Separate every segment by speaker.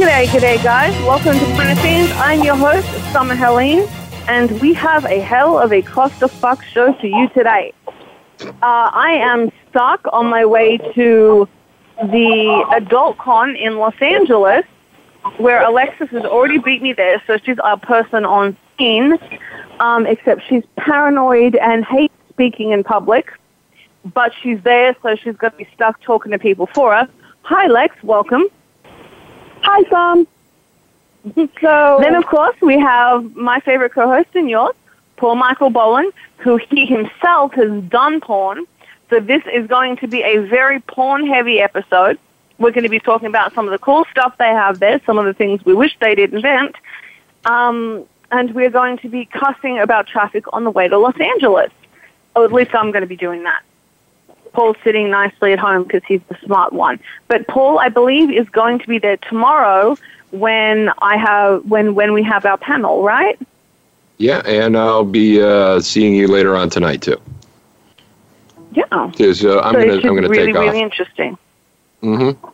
Speaker 1: G'day, g'day, guys. Welcome to the Scenes. I'm your host, Summer Helene, and we have a hell of a cost of clusterfuck show for you today. Uh, I am stuck on my way to the Adult Con in Los Angeles, where Alexis has already beat me there, so she's our person on scene, um, except she's paranoid and hates speaking in public. But she's there, so she's going to be stuck talking to people for us. Hi, Lex. Welcome. Hi, Sam. So then, of course, we have my favorite co-host and yours, Paul Michael Boland, who he himself has done porn. So this is going to be a very porn-heavy episode. We're going to be talking about some of the cool stuff they have there, some of the things we wish they did invent, um, and we're going to be cussing about traffic on the way to Los Angeles. Or at least I'm going to be doing that. Paul's sitting nicely at home because he's the smart one. But Paul, I believe, is going to be there tomorrow when I have when when we have our panel, right?
Speaker 2: Yeah, and I'll be uh, seeing you later on tonight too.
Speaker 1: Yeah.
Speaker 2: Because uh, I'm
Speaker 1: so
Speaker 2: gonna I'm gonna
Speaker 1: really,
Speaker 2: take
Speaker 1: really
Speaker 2: off.
Speaker 1: interesting.
Speaker 2: Mm-hmm.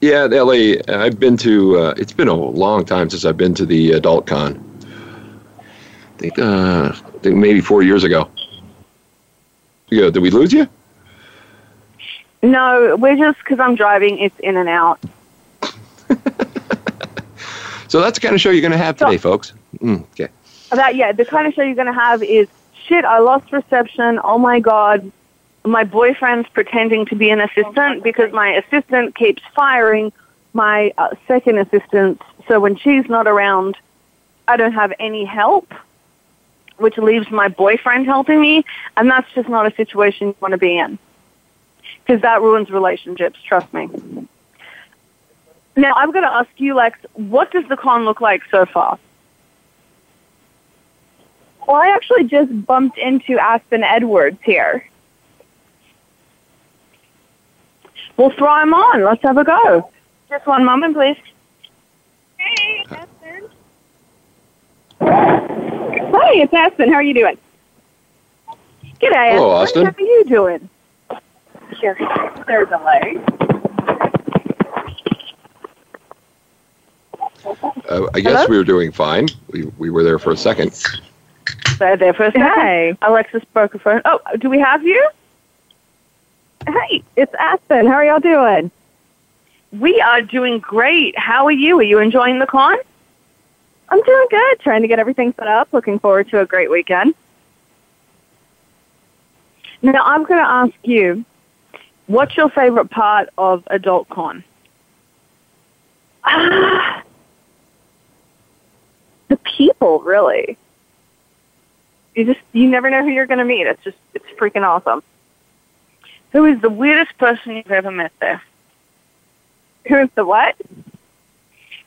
Speaker 2: Yeah, LA. I've been to. Uh, it's been a long time since I've been to the Adult Con. I think, uh, I think maybe four years ago. Yeah, did we lose you?
Speaker 1: No, we're just because I'm driving. It's in and out.
Speaker 2: So that's the kind of show you're going to have today, folks. Mm, okay.
Speaker 1: That yeah, the kind of show you're going to have is shit. I lost reception. Oh my god, my boyfriend's pretending to be an assistant because my assistant keeps firing my uh, second assistant. So when she's not around, I don't have any help, which leaves my boyfriend helping me, and that's just not a situation you want to be in because that ruins relationships. Trust me. Now I'm going to ask you, Lex, what does the con look like so far?
Speaker 3: Well, I actually just bumped into Aspen Edwards here.
Speaker 1: We'll throw him on. Let's have a go. Just one moment, please.
Speaker 3: Hey. Hi, it's Aspen. How are you doing?
Speaker 1: G'day,
Speaker 2: Hello,
Speaker 1: Aspen.
Speaker 2: Austin.
Speaker 1: How are you doing?
Speaker 3: Here, there's a leg.
Speaker 2: Uh, I guess
Speaker 1: Hello?
Speaker 2: we were doing fine. We we were there for a second.
Speaker 1: They're there for a second.
Speaker 3: Hi.
Speaker 1: Alexis broke a phone. Oh, do we have you?
Speaker 3: Hey, it's Aspen. How are y'all doing?
Speaker 1: We are doing great. How are you? Are you enjoying the con?
Speaker 3: I'm doing good. Trying to get everything set up. Looking forward to a great weekend.
Speaker 1: Now, I'm going to ask you, what's your favorite part of Adult Con?
Speaker 3: Ah, the people, really.
Speaker 1: You just you never know who you're going to meet. It's just it's freaking awesome. Who is the weirdest person you've ever met there?
Speaker 3: Who's the what?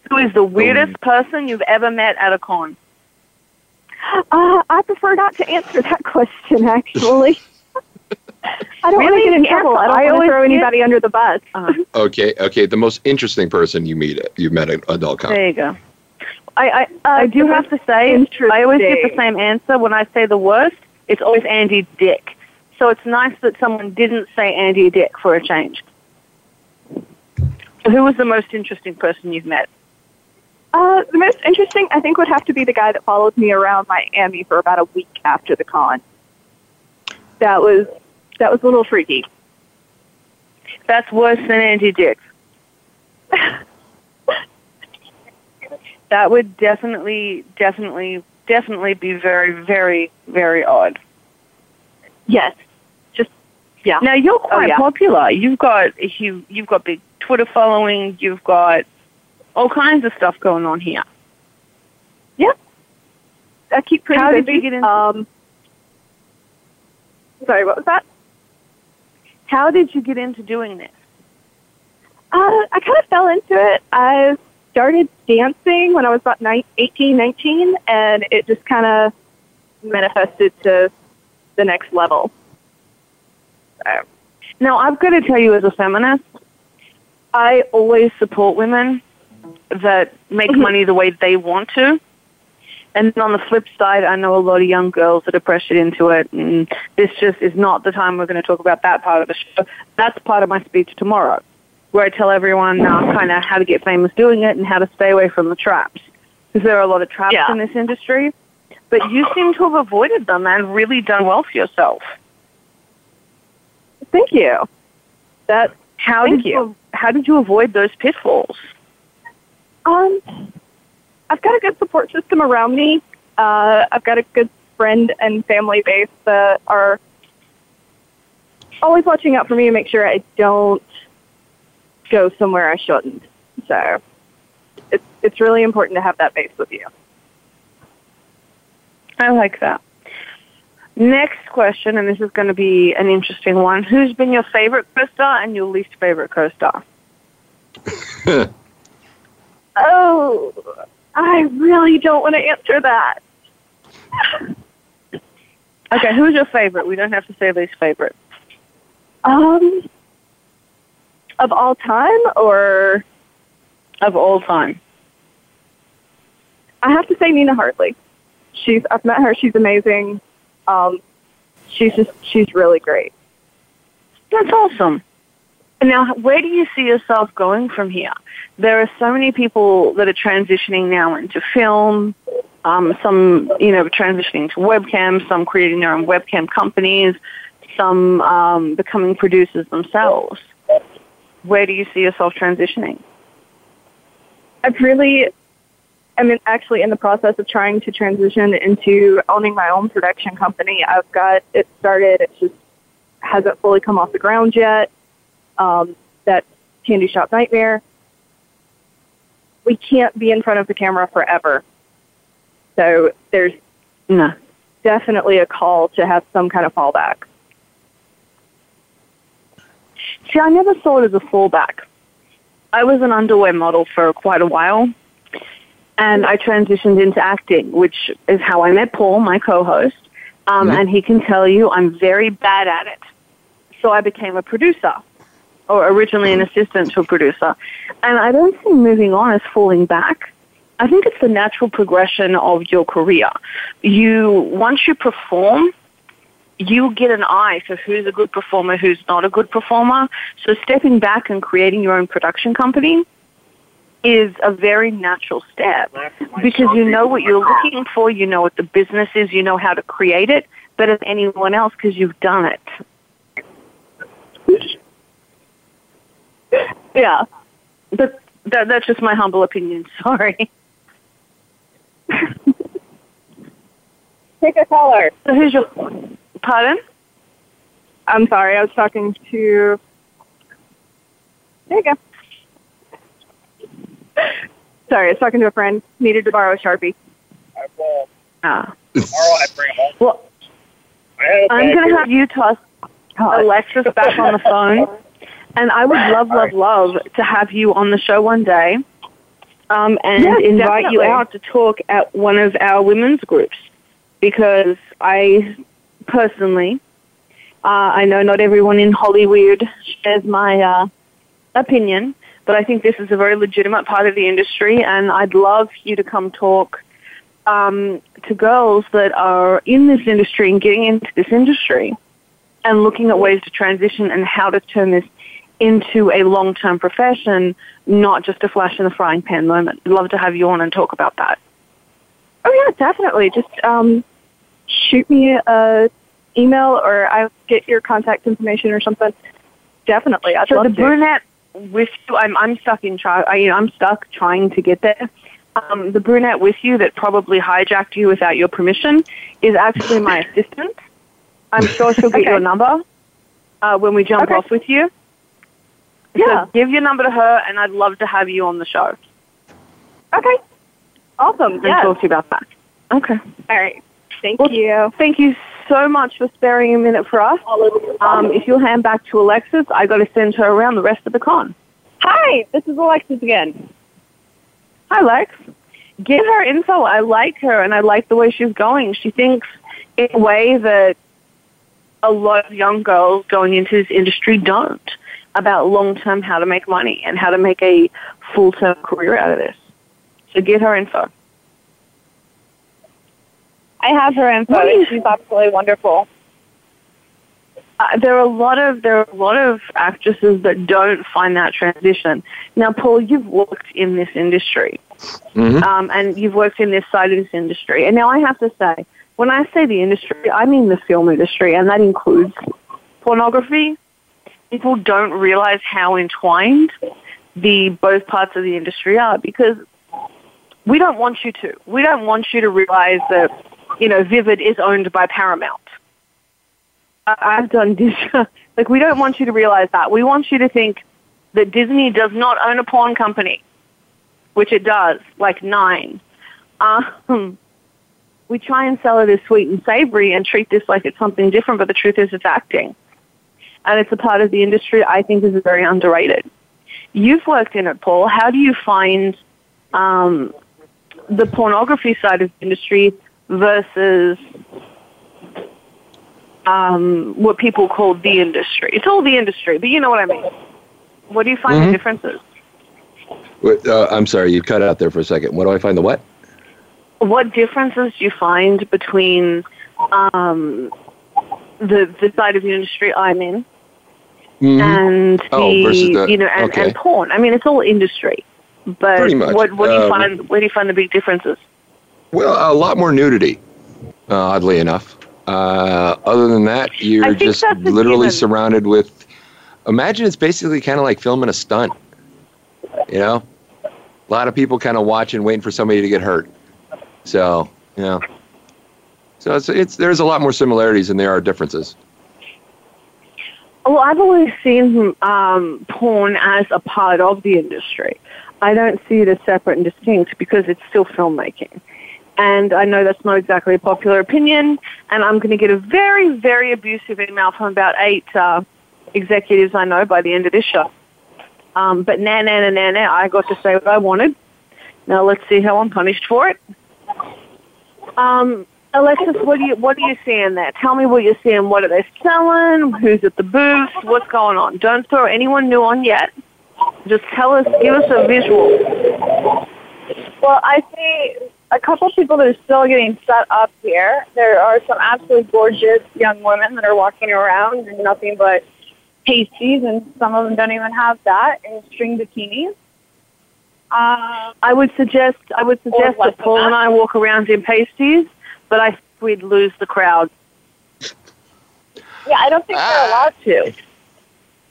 Speaker 1: Who is the weirdest person you've ever met at a con?
Speaker 3: Uh, I prefer not to answer that question, actually. I don't want to get in
Speaker 1: Yeah,
Speaker 3: trouble. I
Speaker 1: I
Speaker 3: don't want to
Speaker 1: always
Speaker 3: throw
Speaker 1: get-
Speaker 3: anybody under the bus.
Speaker 2: Okay, okay. The most interesting person you meet you met at Adult Con.
Speaker 1: There you go. I I, I do have to say, I always get the same answer when I say the worst. It's always Andy Dick. So it's nice that someone didn't say Andy Dick for a change. So who was the most interesting person you've met?
Speaker 3: Uh, the most interesting, I think, would have to be the guy that followed me around Miami for about a week after the con. That was that was a little freaky.
Speaker 1: That's worse than Andy Dick. that would definitely, definitely, definitely be very, very, very odd.
Speaker 3: Yes, just yeah.
Speaker 1: Now you're quite
Speaker 3: yeah.
Speaker 1: popular. You've got huge, you've got big Twitter following. You've got all kinds of stuff going on here. Yeah.
Speaker 3: I keep pretty
Speaker 1: How did you get into-
Speaker 3: Um, sorry, what was that?
Speaker 1: How did you get into doing this?
Speaker 3: Uh, I kind of fell into it. I started dancing when I was about nine, 18, 19, and it just kind of manifested to the next level. So,
Speaker 1: Now, I've got to tell you, as a feminist, I always support women that make
Speaker 3: Mhm.
Speaker 1: money the way they want to. And on the flip side, I know a lot of young girls that are pressured into it, and this just is not the time we're going to talk about that part of the show. That's part of my speech tomorrow, where I tell everyone uh, kind of how to get famous doing it and how to stay away from the traps. Because there are a lot of traps
Speaker 3: Yeah.
Speaker 1: in this industry, but you seem to have avoided them and really done well for yourself.
Speaker 3: thank you. That
Speaker 1: How
Speaker 3: Thank
Speaker 1: did you how did you avoid those pitfalls?
Speaker 3: Um, I've got a good support system around me. Uh, I've got a good friend and family base that are always watching out for me to make sure I don't go somewhere I shouldn't. So it's it's really important to have that base with you.
Speaker 1: I like that. Next question, and this is going to be an interesting one. Who's been your favorite co-star and your least favorite co-star?
Speaker 3: Oh, I really don't want to answer that.
Speaker 1: Okay, who's your favorite? We don't have to say least favorite.
Speaker 3: Um, of all time, or
Speaker 1: Of all time.
Speaker 3: I have to say Nina Hartley. She's I've met her. She's amazing. Um, she's just she's really great.
Speaker 1: That's awesome. Now, where do you see yourself going from here? There are so many people that are transitioning now into film, um, some, you know, transitioning to webcam, some creating their own webcam companies, some um, becoming producers themselves. Where do you see yourself transitioning?
Speaker 3: I've really I'm in, actually in the process of trying to transition into owning my own production company. I've got it started. It just hasn't fully come off the ground yet. Um, that Candy Shop Nightmare. We can't be in front of the camera forever. So there's
Speaker 1: No.
Speaker 3: definitely a call to have some kind of fallback.
Speaker 1: See, I never saw it as a fallback. I was an underwear model for quite a while, and I transitioned into acting, which is how I met Paul, my co-host, um,
Speaker 2: Mhm.
Speaker 1: and he can tell you I'm very bad at it. So I became a producer, or originally an assistant to a producer, and I don't see moving on as falling back. I think it's the natural progression of your career. You once you perform, you get an eye for who's a good performer, who's not a good performer. So stepping back and creating your own production company is a very natural step because you know what you're looking for, you know what the business is, you know how to create it better than anyone else because you've done it. Yeah, but that, that's just my humble opinion. Sorry.
Speaker 3: Take a caller.
Speaker 1: So who's your pardon?
Speaker 3: I'm sorry, I was talking to. There you go. Sorry, I was talking to a friend. Needed to borrow a sharpie.
Speaker 1: Ah.
Speaker 4: Tomorrow I bring them home.
Speaker 1: Well,
Speaker 4: I have a
Speaker 1: I'm going to have you toss Alexis back on the phone, and I would love, love, love to have you on the show one day, um, and
Speaker 3: Yes,
Speaker 1: invite you out to talk at one of our women's groups, because I personally, uh, I know not everyone in Hollywood shares my uh, opinion, but I think this is a very legitimate part of the industry, and I'd love you to come talk um, to girls that are in this industry and getting into this industry and looking at ways to transition and how to turn this into a long-term profession, not just a flash in the frying pan moment. I'd love to have you on and talk about that.
Speaker 3: Oh yeah, definitely. Just um, shoot me a email or I'll get your contact information or something. Definitely, I'd
Speaker 1: so
Speaker 3: love
Speaker 1: the
Speaker 3: to.
Speaker 1: brunette with you, I'm, I'm stuck in try, I, you know, I'm stuck trying to get there. Um, the brunette with you that probably hijacked you without your permission is actually my assistant. I'm sure she'll get
Speaker 3: Okay.
Speaker 1: your number uh, when we jump
Speaker 3: Okay.
Speaker 1: off with you.
Speaker 3: Yeah.
Speaker 1: So give your number to her, and I'd love to have you on the show
Speaker 3: Okay. Awesome.
Speaker 1: and
Speaker 3: Yeah.
Speaker 1: talk to you about that. Okay.
Speaker 5: All right. Thank
Speaker 1: Well,
Speaker 5: you.
Speaker 1: Thank you so much for sparing a minute for us. Um, if you'll hand back to Alexis, I got to send her around the rest of the con.
Speaker 5: Hi, this is Alexis again.
Speaker 1: Hi, Lex. Give her info. I like her, and I like the way she's going. She thinks in a way that a lot of young girls going into this industry don't about long term how to make money and how to make a full term career out of this. So get her info.
Speaker 5: I have her info.
Speaker 1: What is-
Speaker 5: She's absolutely wonderful.
Speaker 1: Uh, there are a lot of there are a lot of actresses that don't find that transition. Now, Paul, you've worked in this industry,
Speaker 2: hmm
Speaker 1: um, and you've worked in this side of this industry. And now I have to say, when I say the industry, I mean the film industry, and that includes pornography. People don't realize how entwined the both parts of the industry are because we don't want you to. We don't want you to realize that you know Vivid is owned by Paramount. I- I've done this. like we don't want you to realize that. We want you to think that Disney does not own a porn company, which it does, like Nine. Um, we try and sell it as sweet and savory and treat this like it's something different, but the truth is it's acting. And it's a part of the industry I think is very underrated. You've worked in it, Paul. How do you find um, the pornography side of the industry versus um, what people call the industry? It's all the industry, but you know what I mean. What do you find
Speaker 2: Mhm.
Speaker 1: the differences?
Speaker 2: Uh, I'm sorry, you cut out there for a second. What do I find the what?
Speaker 1: what differences do you find between um, the the side of the industry I'm in
Speaker 2: Mhm.
Speaker 1: and the,
Speaker 2: Oh, the-
Speaker 1: you know and,
Speaker 2: okay.
Speaker 1: and porn? I mean, it's all industry, but what what do you
Speaker 2: Um,
Speaker 1: find? Where do you find the big differences?
Speaker 2: Well, a lot more nudity, uh, oddly enough. Uh, other than that, you're just literally
Speaker 1: given.
Speaker 2: surrounded with. Imagine it's basically kind of like filming a stunt. You know, a lot of people kind of watching, waiting for somebody to get hurt. So, you know, so it's it's there's a lot more similarities than there are differences.
Speaker 1: Well, I've always seen um, porn as a part of the industry. I don't see it as separate and distinct because it's still filmmaking. And I know that's not exactly a popular opinion, and I'm going to get a very, very abusive email from about eight uh, executives I know by the end of this show. Um, but nah, nah, nah, nah, nah, I got to say what I wanted. Now let's see how I'm punished for it. Um, Alexis, what do you what are you seeing there? Tell me what you're seeing. What are they selling? Who's at the booth? What's going on? Don't throw anyone new on yet. Just tell us, give us a visual.
Speaker 5: Well, I see a couple people that are still getting set up here. There are some absolutely gorgeous young women that are walking around in nothing but pasties, and some of them don't even have that, and string bikinis. Um,
Speaker 1: I would suggest I would suggest that Paul
Speaker 5: than
Speaker 1: and I walk around in pasties, but I think we'd lose the crowd.
Speaker 5: yeah, I don't think they're allowed to.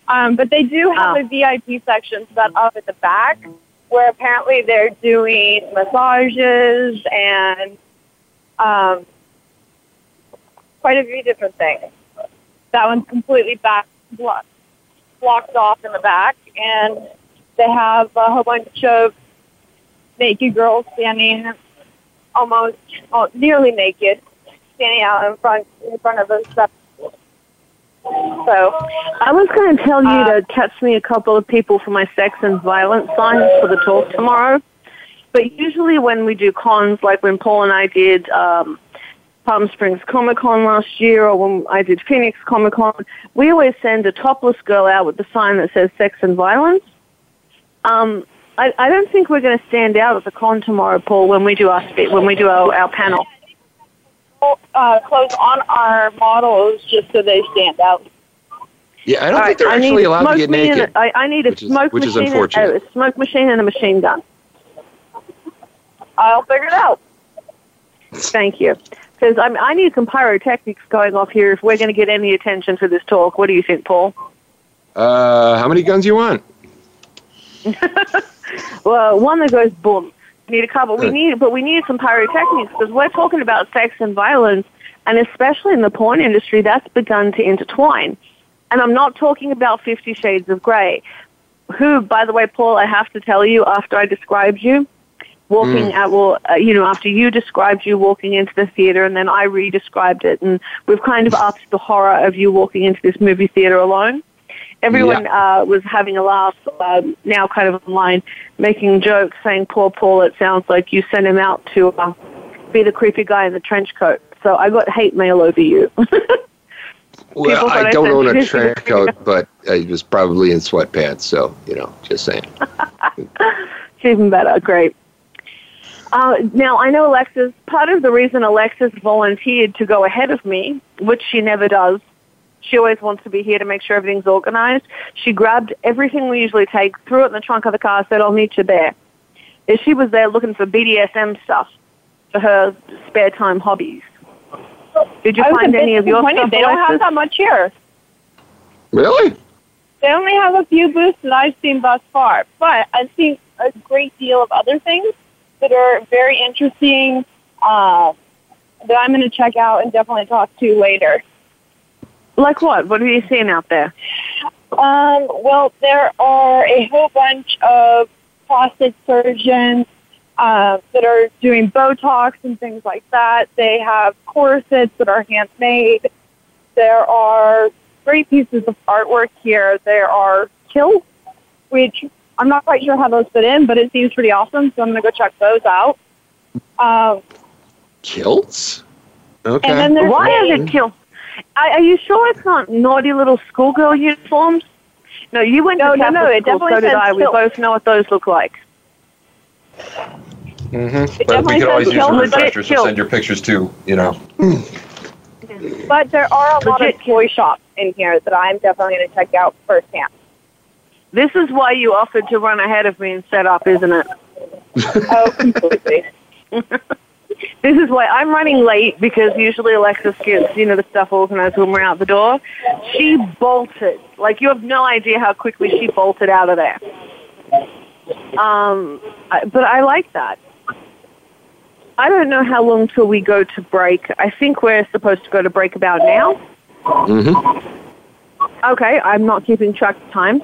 Speaker 5: Um, but they do have
Speaker 1: Oh.
Speaker 5: a VIP section set up at the back where apparently they're doing massages and um, quite a few different things. That one's completely back blocked, blocked off in the back, and they have a whole bunch of naked girls standing almost oh, nearly naked, standing out in front in front of step. So
Speaker 1: I was going to tell you
Speaker 5: Uh,
Speaker 1: to catch me a couple of people for my sex and violence signs for the talk tomorrow. But usually when we do cons, like when Paul and I did um, Palm Springs Comic Con last year, or when I did Phoenix Comic Con, we always send a topless girl out with the sign that says sex and violence. Um, I, I don't think we're going to stand out at the con tomorrow, Paul, when we do our spe- when we do our, our panel.
Speaker 5: uh, close on our models just so they stand out.
Speaker 2: Yeah, I don't
Speaker 1: All
Speaker 2: think they're
Speaker 1: right,
Speaker 2: actually allowed to get
Speaker 1: me and
Speaker 2: naked.
Speaker 1: a- I, I need a
Speaker 2: which is-
Speaker 1: smoke
Speaker 2: which is
Speaker 1: machine, and,
Speaker 2: unfortunate.
Speaker 1: a smoke machine, and a machine gun.
Speaker 5: I'll figure it out.
Speaker 1: Thank you. Because I need some pyrotechnics going off here if we're going to get any attention for this talk. What do you think, Paul?
Speaker 2: Uh, how many guns you want?
Speaker 1: Well, one that goes boom. We need a couple. We need, but we need some pyrotechnics because we're talking about sex and violence, and especially in the porn industry, that's begun to intertwine. And I'm not talking about Fifty Shades of Grey, who, by the way, Paul, I have to tell you, after I described you, walking at well, uh, you know, after you described you walking into the theater, and then I re-described it, and we've kind of upped the horror of you walking into this movie theater alone. Everyone uh, was having a laugh uh, now, kind of online, making jokes, saying, "Poor Paul, it sounds like you sent him out to uh, be the creepy guy in the trench coat." So I got hate mail over you.
Speaker 2: Well, I
Speaker 1: I
Speaker 2: don't own a trench coat, but I was probably in sweatpants, so you know, just saying.
Speaker 1: It's even better. Great. Uh, now, I know Alexis, part of the reason Alexis volunteered to go ahead of me, which she never does, she always wants to be here to make sure everything's organized. She grabbed everything we usually take, threw it in the trunk of the car, said, I'll meet you there. And she was there looking for BDSM stuff for her spare time hobbies. Did you
Speaker 5: I was a
Speaker 1: find any of your stuff,
Speaker 5: They don't have that much here.
Speaker 2: Really?
Speaker 5: They only have a few booths that I've seen thus far, but I've seen a great deal of other things that are very interesting uh, that I'm going to check out and definitely talk to later.
Speaker 1: Like what? What are you seeing out there?
Speaker 5: Um, well, there are a whole bunch of plastic surgeons uh, that are doing Botox and things like that. They have corsets that are handmade. There are great pieces of artwork here. There are kilts, which I'm not quite sure how those fit in, but it seems pretty awesome, so I'm going to go check those out. Um,
Speaker 2: Kilts? Okay.
Speaker 5: and then there's
Speaker 1: Why
Speaker 5: a-
Speaker 1: is it kill? Are, are you sure it's not naughty little schoolgirl uniforms? No, you went
Speaker 5: No,
Speaker 1: to Catholic
Speaker 5: no, it
Speaker 1: school,
Speaker 5: definitely
Speaker 1: so did
Speaker 5: says
Speaker 1: I. We both know what those look like.
Speaker 3: Mm-hmm. But we could always use a
Speaker 5: kilt,
Speaker 3: refresher, so
Speaker 1: kilt.
Speaker 3: send your pictures too, you know.
Speaker 5: But there are a lot
Speaker 1: Legit
Speaker 5: of toy shops in here that I'm definitely going to check out firsthand.
Speaker 1: This is why you offered to run ahead of me and set up, isn't it?
Speaker 5: Oh, completely.
Speaker 1: This is why I'm running late because usually Alexis gets, you know, the stuff organized when we're out the door. She bolted. Like, you have no idea how quickly she bolted out of there. Um, I, but I like that. I don't know how long till we go to break. I think we're supposed to go to break about now.
Speaker 2: Mm-hmm.
Speaker 1: Okay, I'm not keeping track of time.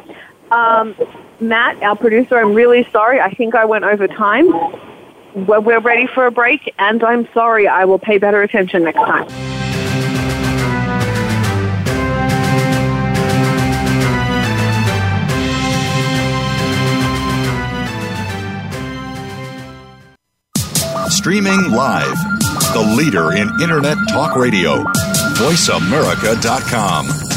Speaker 1: Um, Matt, our producer, I'm really sorry. I think I went over time. We're, ready for a break, and I'm sorry. I will pay better attention next time.
Speaker 6: Streaming live. The leader in Internet talk radio. VoiceAmerica.com.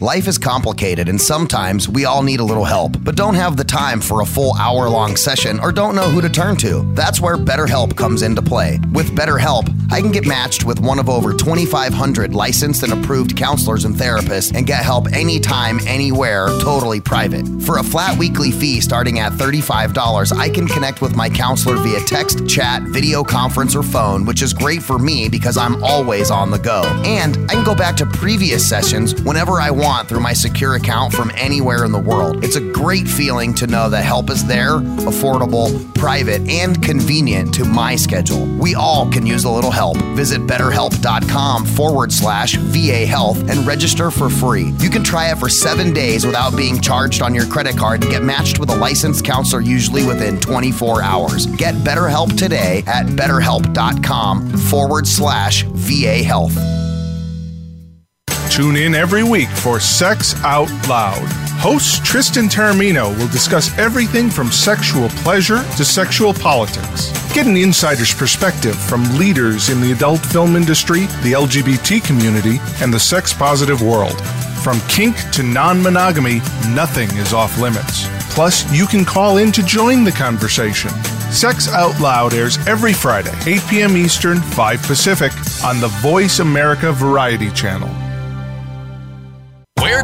Speaker 7: Life is complicated, and sometimes we all need a little help, but don't have the time for a full hour long session or don't know who to turn to. That's where BetterHelp comes into play. With BetterHelp, I can get matched with one of over 2,500 licensed and approved counselors and therapists and get help anytime, anywhere, totally private. For a flat weekly fee starting at $35, I can connect with my counselor via text, chat, video conference, or phone, which is great for me because I'm always on the go. And I can go back to previous sessions whenever I want through my secure account from anywhere in the world. It's a great feeling to know that help is there, affordable, private, and convenient to my schedule. We all can use a little help. Visit betterhelp.com forward slash VA health and register for free. You can try it for seven days without being charged on your credit card and get matched with a licensed counselor usually within 24 hours. Get BetterHelp today at betterhelp.com forward slash VA health.
Speaker 8: Tune in every week for Sex Out Loud. Host Tristan Taormino will discuss everything from sexual pleasure to sexual politics. Get an insider's perspective from leaders in the adult film industry, the LGBT community, and the sex positive world. From kink to non monogamy, nothing is off limits. Plus, you can call in to join the conversation. Sex Out Loud airs every Friday, 8 p.m. Eastern, 5 Pacific, on the Voice America Variety Channel.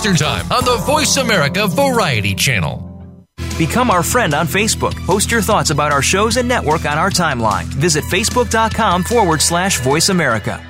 Speaker 9: Time on the Voice America Variety Channel.
Speaker 10: Become our friend on Facebook. Post your thoughts about our shows and network on our timeline. Visit facebook.com forward slash voice America.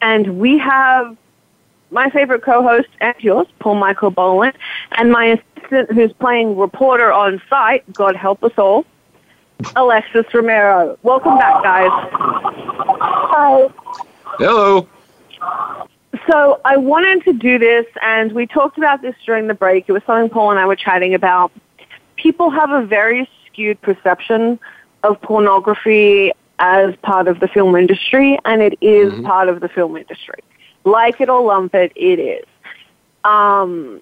Speaker 1: And we have my favorite co-host and yours, Paul Michael Boland, and my assistant who's playing reporter on site, God help us all, Alexis Romero. Welcome back, guys.
Speaker 3: Hi.
Speaker 2: Hello.
Speaker 1: So I wanted to do this, and we talked about this during the break. It was something Paul and I were chatting about. People have a very skewed perception of pornography as part of the film industry, and it is
Speaker 2: Mhm.
Speaker 1: part of the film industry. Like it or lump it, it is. Um,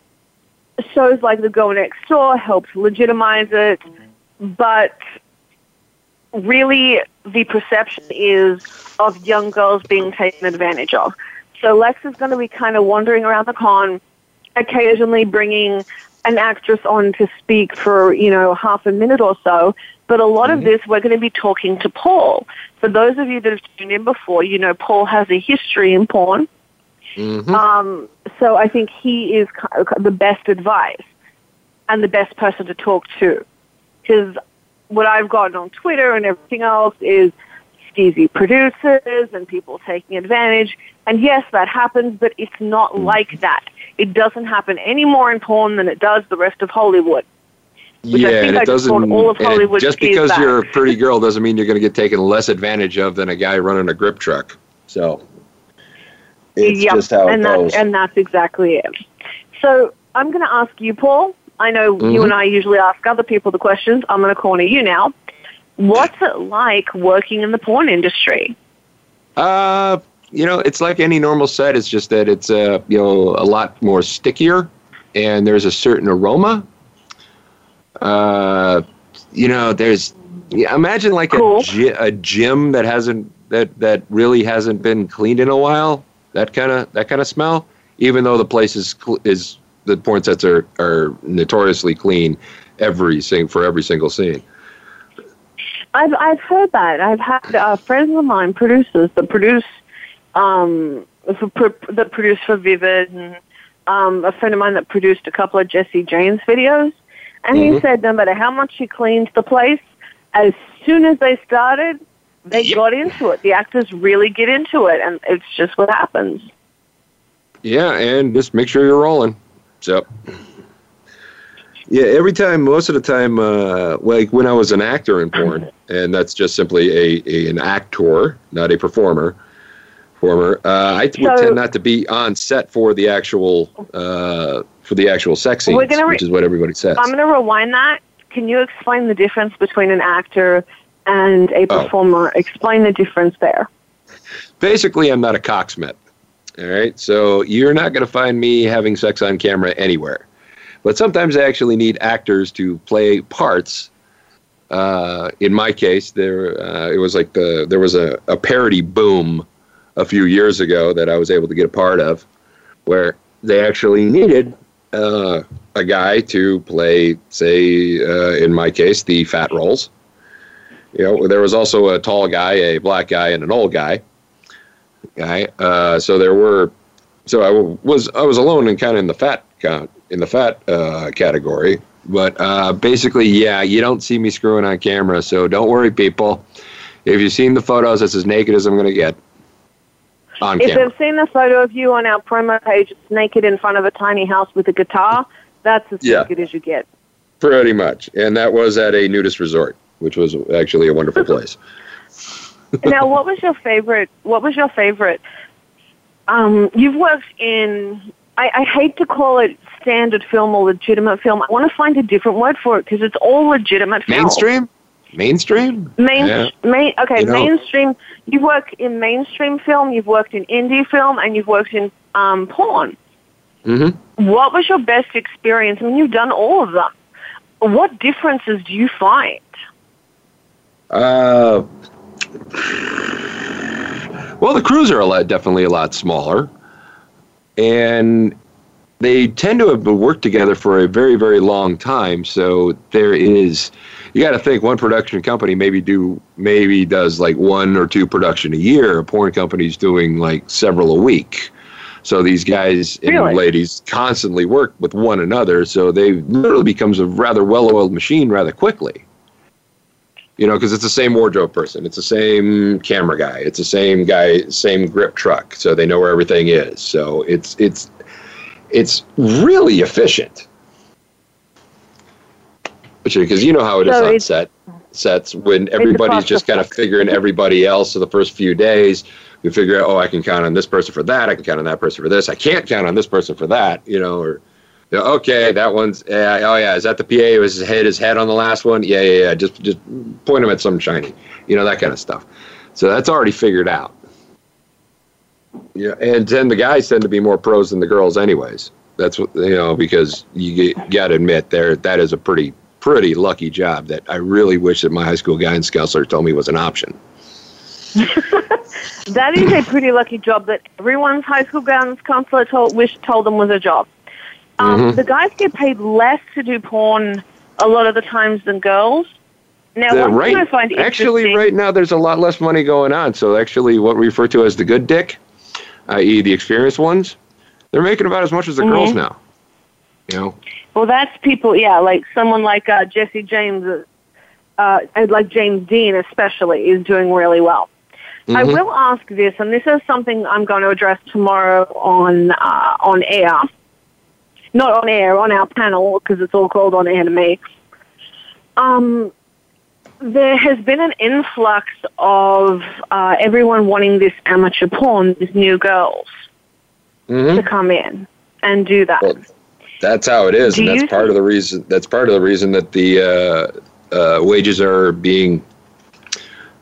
Speaker 1: shows like The Girl Next Door helps legitimize it, but really the perception is of young girls being taken advantage of. So Lex is going to be kind of wandering around the con, occasionally bringing an actress on to speak for, you know, half a minute or so. But a lot of this, we're going to be talking to Paul. For those of you that have tuned in before, you know, Paul has a history in porn.
Speaker 2: Mhm.
Speaker 1: Um, so I think he is the best advice and the best person to talk to. Because what I've gotten on Twitter and everything else is skeezy producers and people taking advantage. And yes, that happens, but it's not like that. It doesn't happen any more in porn than it does the rest of Hollywood. Which I
Speaker 2: yeah,
Speaker 1: think
Speaker 2: and
Speaker 1: I
Speaker 2: it
Speaker 1: just
Speaker 2: doesn't.
Speaker 1: all of
Speaker 2: and
Speaker 1: Hollywood
Speaker 2: just because
Speaker 1: that.
Speaker 2: you're a pretty girl doesn't mean you're going to get taken less advantage of than a guy running a grip truck. So it's
Speaker 1: Yep,
Speaker 2: just how it
Speaker 1: and
Speaker 2: goes.
Speaker 1: And that's exactly it. So I'm going to ask you, Paul. I know you
Speaker 2: Mhm.
Speaker 1: and I usually ask other people the questions. I'm going to corner you now. What's it like working in the porn industry?
Speaker 2: Uh, you know, it's like any normal set. It's just that it's uh, you know a lot more stickier, and there's a certain aroma. Uh, you know, there's yeah, imagine like
Speaker 1: Cool.
Speaker 2: a gy- a gym that hasn't that that really hasn't been cleaned in a while. That kind of that kind of smell. Even though the place is cl- is the porn sets are are notoriously clean every sing for every single scene.
Speaker 1: I've I've heard that. I've had uh, friends of mine, producers that produce, um, that produce for Vivid, and um, a friend of mine that produced a couple of Jesse James videos, and he
Speaker 2: Mhm.
Speaker 1: said no matter how much he cleans the place, as soon as they started, they
Speaker 2: Yep.
Speaker 1: got into it. The actors really get into it, and it's just what happens.
Speaker 2: Yeah, and just make sure you're rolling. So, yeah, every time, most of the time, uh, like when I was an actor in porn, and that's just simply a, a an actor, not a performer. Performer, uh, I would
Speaker 1: So-
Speaker 2: tend not to be on set for the actual uh, for the actual sex scenes,
Speaker 1: re-
Speaker 2: which is what everybody says.
Speaker 1: I'm going to rewind that. Can you explain the difference between an actor and a
Speaker 2: Oh.
Speaker 1: performer? Explain the difference there.
Speaker 2: Basically, I'm not a cocksmith. All right, so you're not going to find me having sex on camera anywhere. But sometimes I actually need actors to play parts. Uh, in my case, there uh, it was like the there was a, a parody boom a few years ago that I was able to get a part of, where they actually needed uh, a guy to play, say, uh, in my case, the fat roles. You know, there was also a tall guy, a black guy, and an old guy. Guy. Uh, so there were. So I was I was alone and kind of in the fat count in the fat uh, category. But uh, basically, yeah, you don't see me screwing on camera, so don't worry, people. If you've seen the photos, it's as naked as I'm going to get on
Speaker 1: If
Speaker 2: camera.
Speaker 1: they've seen the photo of you on our promo page, it's naked in front of a tiny house with a guitar, that's as
Speaker 2: Yeah.
Speaker 1: naked as you get.
Speaker 2: Pretty much, and that was at a nudist resort, which was actually a wonderful place.
Speaker 1: now, what was your favorite? What was your favorite? Um, you've worked in. I, I hate to call it standard film or legitimate film. I want to find a different word for it because it's all legitimate film.
Speaker 2: Mainstream. Mainstream?
Speaker 1: Main,
Speaker 2: Yeah.
Speaker 1: main, okay,
Speaker 2: You know-
Speaker 1: mainstream. You work in mainstream film, you've worked in indie film, and you've worked in um, porn.
Speaker 2: Mm-hmm.
Speaker 1: What was your best experience? I mean, you've done all of them. What differences do you find?
Speaker 2: Uh, well, the crews are a lot, definitely a lot smaller, and they tend to have worked together for a very, very long time. So there is, you got to think one production company maybe do maybe does like one or two production a year. A porn company's doing like several a week. So these guys and
Speaker 1: Really?
Speaker 2: ladies constantly work with one another. So they literally becomes a rather well-oiled machine rather quickly you know, because it's the same wardrobe person, it's the same camera guy, it's the same guy, same grip truck, so they know where everything is. So it's it's it's really efficient. Because you know how it is
Speaker 1: So
Speaker 2: on set sets when everybody's just kind of figuring everybody else. So the first few days, we figure out, oh, I can count on this person for that, I can count on that person for this, I can't count on this person for that, you know, or you know, okay, that one's yeah, oh yeah, is that the PA? Was his head his head on the last one? Yeah, yeah, yeah. Just just point him at some shiny, you know, that kind of stuff. So that's already figured out. Yeah, and then the guys tend to be more pros than the girls, anyways. That's what you know because you got to admit there that is a pretty pretty lucky job that I really wish that my high school guidance counselor told me was an option.
Speaker 1: That is a pretty lucky job that everyone's high school guidance counselor told, wish told them was a job. Um,
Speaker 2: Mhm.
Speaker 1: The guys get paid less to do porn a lot of the times than girls. Now,
Speaker 2: The- right,
Speaker 1: I find
Speaker 2: actually, right now there's a lot less money going on. So actually, what we refer to as the good dick, i.e., the experienced ones, they're making about as much as the girls
Speaker 1: Mhm.
Speaker 2: now. You know,
Speaker 1: Well, that's people, yeah, like someone like uh, Jesse James, uh, uh, and like James Dean especially, is doing really well. I
Speaker 2: Mhm.
Speaker 1: will ask this, and this is something I'm going to address tomorrow on uh, on air. Not on air, on our panel, because it's all called on air to me. Um, there has been an influx of uh, everyone wanting this amateur porn, these new girls,
Speaker 2: Mhm.
Speaker 1: to come in and do that.
Speaker 2: Well, that's how it is,
Speaker 1: Do
Speaker 2: and that's part of the reason. That's part of the reason that the uh, uh, wages are being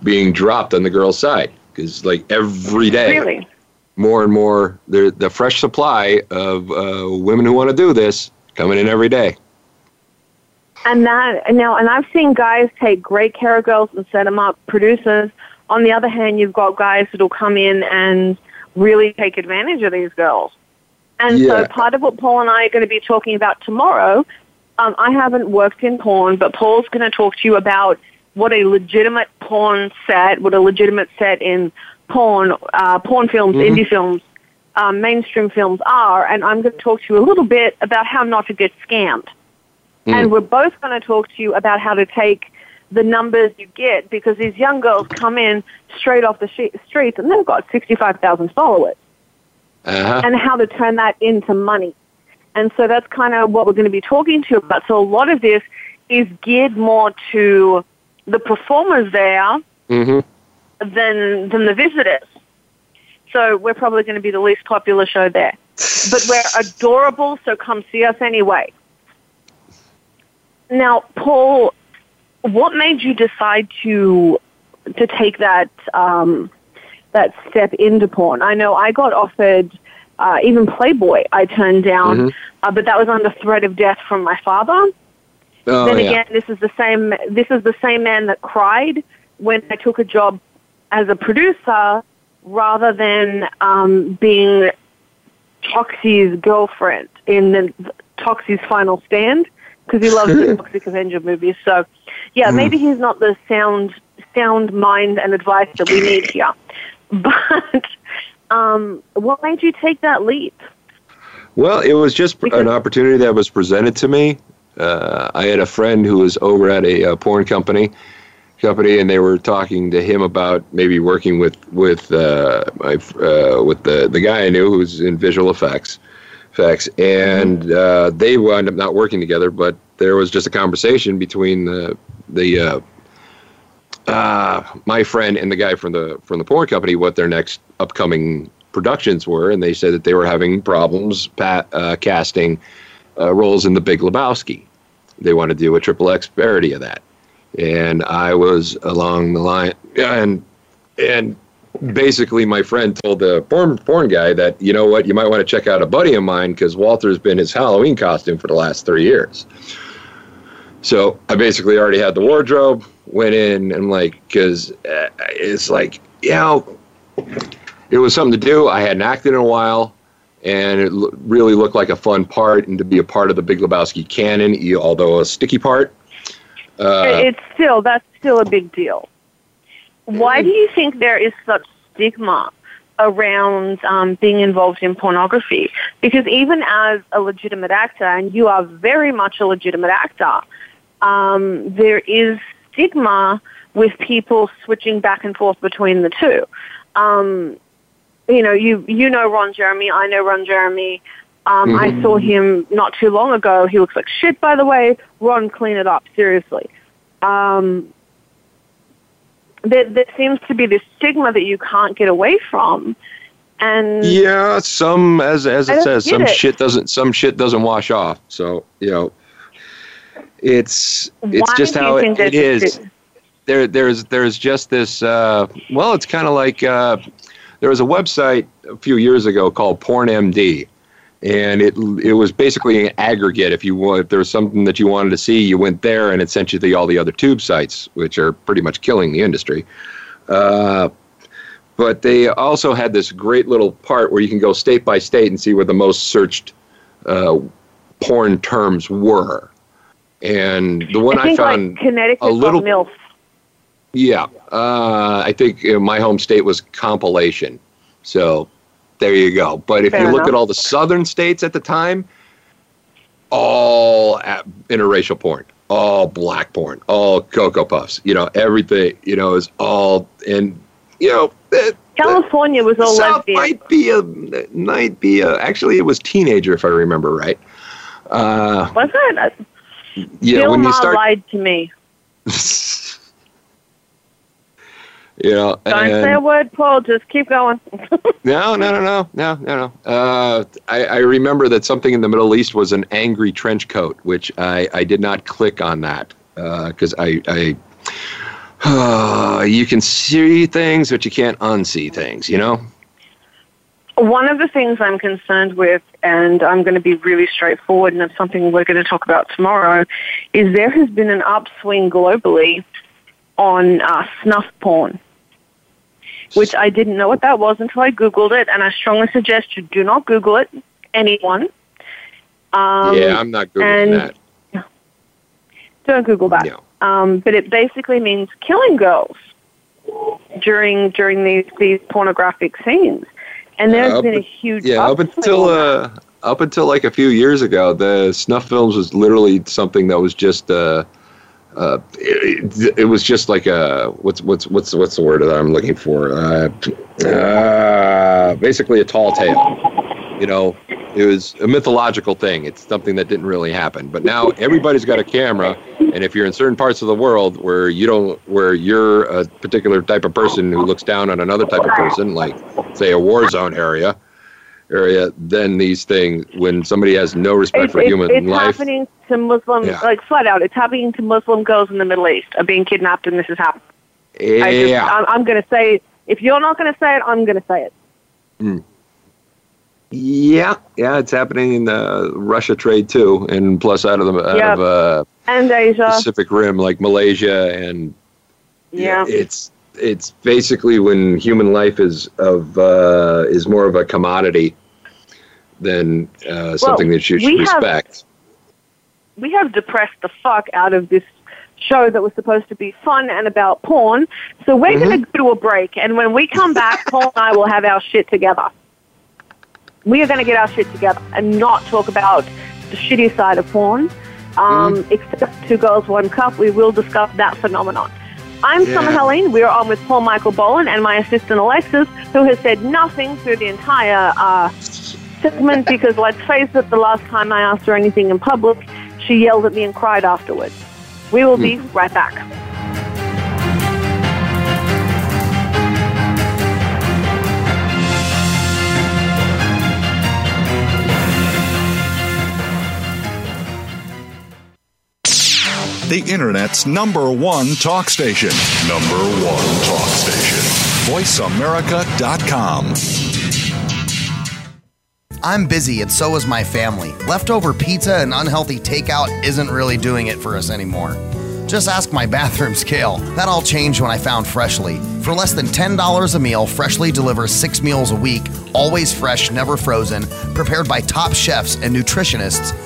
Speaker 2: being dropped on the girls' side because, like every day,
Speaker 1: really?
Speaker 2: more and more, the the fresh supply of uh, women who want to do this coming in every day.
Speaker 1: And that now, and I've seen guys take great care of girls and set them up, producers. On the other hand, you've got guys that'll come in and really take advantage of these girls. And
Speaker 2: Yeah.
Speaker 1: so, part of what Paul and I are going to be talking about tomorrow, um, I haven't worked in porn, but Paul's going to talk to you about what a legitimate porn set, what a legitimate set in porn, uh, porn films,
Speaker 2: Mhm.
Speaker 1: indie films, um, mainstream films are. And I'm going to talk to you a little bit about how not to get scammed. And we're both going to talk to you about how to take the numbers you get because these young girls come in straight off the she- streets and they've got 65,000 followers
Speaker 2: Uh-huh.
Speaker 1: and how to turn that into money. And so that's kind of what we're going to be talking to you about. So a lot of this is geared more to the performers there
Speaker 2: hmm
Speaker 1: than than the visitors. So we're probably going to be the least popular show there. But we're adorable, so come see us anyway. Now, Paul, what made you decide to to take that um, that step into porn? I know I got offered uh, even Playboy. I turned down,
Speaker 2: Mhm.
Speaker 1: uh, but that was under threat of death from my father
Speaker 2: Oh
Speaker 1: then
Speaker 2: yeah.
Speaker 1: again, this is the same. This is the same man that cried when I took a job as a producer, rather than um, being Toxie's girlfriend in the Toxie's Final Stand because he loves the Toxic Avenger movies. So, yeah, maybe he's not the sound sound mind and advice that we need here. But um, what made you take that leap?
Speaker 2: Well, it was just
Speaker 1: Because-
Speaker 2: an opportunity that was presented to me. Uh, I had a friend who was over at a, uh porn company, company, and they were talking to him about maybe working with with uh, my uh, with the the guy I knew who was in visual effects, effects, and uh, they wound up not working together. But there was just a conversation between the the uh, my friend and the guy from the from the porn company what their next upcoming productions were, and they said that they were having problems uh, casting uh, roles in The Big Lebowski. They wanted to do a triple X parody of that, and I was along the line, and and basically my friend told the porn porn guy that you know what you might want to check out a buddy of mine because Walter's been his Halloween costume for the last three years. So I basically already had the wardrobe, went in and like because uh, it's like you know it was something to do. I hadn't acted in a while. And it lo- really looked like a fun part, and to be a part of the Big Lebowski canon, although a sticky part. Uh,
Speaker 1: it's still that's still a big deal. Why do you think there is such stigma around um, being involved in pornography? Because even as a legitimate actor, and you are very much a legitimate actor, um, there is stigma with people switching back and forth between the two. Um, you know, you you know Ron Jeremy, I know Ron Jeremy. Um, I
Speaker 2: Mhm.
Speaker 1: saw him not too long ago. He looks like shit, by the way. Ron, clean it up, seriously. Um, there, there seems to be this stigma that you can't get away from, and
Speaker 2: Yeah, some as as it says, some
Speaker 1: it.
Speaker 2: shit doesn't some shit doesn't wash off. So you know, it's it's
Speaker 1: why
Speaker 2: just how it, it is. There there's there's just this. Uh, well, it's kind of like uh, there was a website a few years ago called PornMD, and it it was basically an aggregate. If you if there was something that you wanted to see, you went there, and it sent you to all the other tube sites, which are pretty much killing the industry. Uh, but they also had this great little part where you can go state by state and see where the most searched uh, porn terms were. And the one
Speaker 1: I
Speaker 2: I, found,
Speaker 1: like Connecticut
Speaker 2: a little,
Speaker 1: MILF.
Speaker 2: yeah, uh, I think my home state was compilation. So there you go. But if
Speaker 1: Fair
Speaker 2: you look
Speaker 1: enough.
Speaker 2: at all the southern states at the time, all interracial porn, all black porn, all cocoa puffs. You know, everything. You know, is all and you know. It,
Speaker 1: California was all
Speaker 2: South
Speaker 1: lesbian.
Speaker 2: might be a might be a actually it was teenager if I remember right. Uh,
Speaker 1: Was it?
Speaker 2: yeah,
Speaker 1: Bill
Speaker 2: when you
Speaker 1: Maher
Speaker 2: start,
Speaker 1: lied to me.
Speaker 2: you know,
Speaker 1: Don't say a word, Paul. Just keep going.
Speaker 2: No, no, no, no, no, no, no. Uh, I, I remember that something in the Middle East was an angry trench coat, which I, I did not click on that because I, I uh, you can see things, but you can't unsee things. You know.
Speaker 1: One of the things I'm concerned with, and I'm going to be really straightforward, and it's something we're going to talk about tomorrow, is there has been an upswing globally on uh, snuff porn, which I didn't know what that was until I Googled it, and I strongly suggest you do not Google it, anyone. Um,
Speaker 2: yeah, I'm not googling that.
Speaker 1: Don't Google that.
Speaker 2: No.
Speaker 1: Um, but it basically means killing girls during during these these pornographic scenes. And there's
Speaker 2: Uh,
Speaker 1: been a huge
Speaker 2: Yeah, up until uh, up until like a few years ago, the snuff films was literally something that was just uh, uh, it, it was just like a what's what's what's what's the word that I'm looking for? Uh, uh, basically a tall tale. You know, it was a mythological thing. It's something that didn't really happen. But now everybody's got a camera, and if you're in certain parts of the world where you don't, where you're a particular type of person who looks down on another type of person, like say a war zone area, area, than these things, when somebody has no respect
Speaker 1: It's,
Speaker 2: for
Speaker 1: it's,
Speaker 2: human
Speaker 1: it's
Speaker 2: life, It's
Speaker 1: happening to Muslim,
Speaker 2: Yeah.
Speaker 1: like flat out. It's happening to Muslim girls in the Middle East are being kidnapped, and this is happening. I just,
Speaker 2: yeah,
Speaker 1: I'm, I'm going to say, if you're not going to say it, I'm going to say it.
Speaker 2: yeah, yeah, it's happening in the Russia trade too, and plus out of the out
Speaker 1: Yep.
Speaker 2: of uh,
Speaker 1: And Asia,
Speaker 2: Pacific Rim, like Malaysia and
Speaker 1: yeah.
Speaker 2: it's it's basically when human life is of uh, is more of a commodity than uh, something that you should
Speaker 1: we have-
Speaker 2: respect.
Speaker 1: we have depressed the fuck out of this show that was supposed to be fun and about porn. So we're going to go to a break, and when we come back, Paul and I will have our shit together. We are going to get our shit together and not talk about the shitty side of porn. Um, Except Two Girls, One Cup, we will discuss that phenomenon. I'm
Speaker 2: Yeah.
Speaker 1: Summer Helene. We are on with Paul Michael Bolan and my assistant Alexis, who has said nothing through the entire uh, segment because, let's face it, the last time I asked her anything in public, she yelled at me and cried afterwards. We will be right back.
Speaker 6: The Internet's number one talk station. Number one talk station. VoiceAmerica.com.
Speaker 7: I'm busy and so is my family. Leftover pizza and unhealthy takeout isn't really doing it for us anymore. Just ask my bathroom scale. That all changed when I found Freshly. For less than $10 a meal, Freshly delivers six meals a week, always fresh, never frozen, prepared by top chefs and nutritionists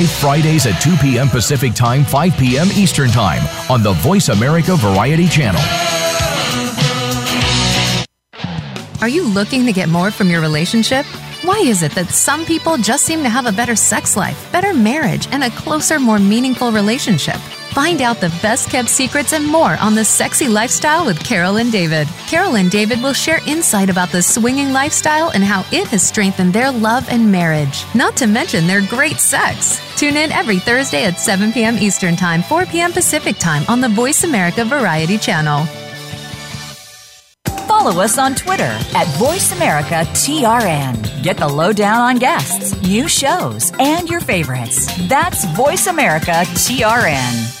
Speaker 11: Fridays at 2 p.m. Pacific Time, 5 p.m. Eastern Time on the Voice America Variety Channel.
Speaker 12: Are you looking to get more from your relationship? Why is it that some people just seem to have a better sex life, better marriage, and a closer, more meaningful relationship? Find out the best kept secrets and more on the sexy lifestyle with Carol and David. Carol and David will share insight about the swinging lifestyle and how it has strengthened their love and marriage, not to mention their great sex. Tune in every Thursday at 7 p.m. Eastern Time, 4 p.m. Pacific Time on the Voice America Variety Channel.
Speaker 13: Follow us on Twitter at VoiceAmericaTRN. Get the lowdown on guests, new shows, and your favorites. That's VoiceAmericaTRN.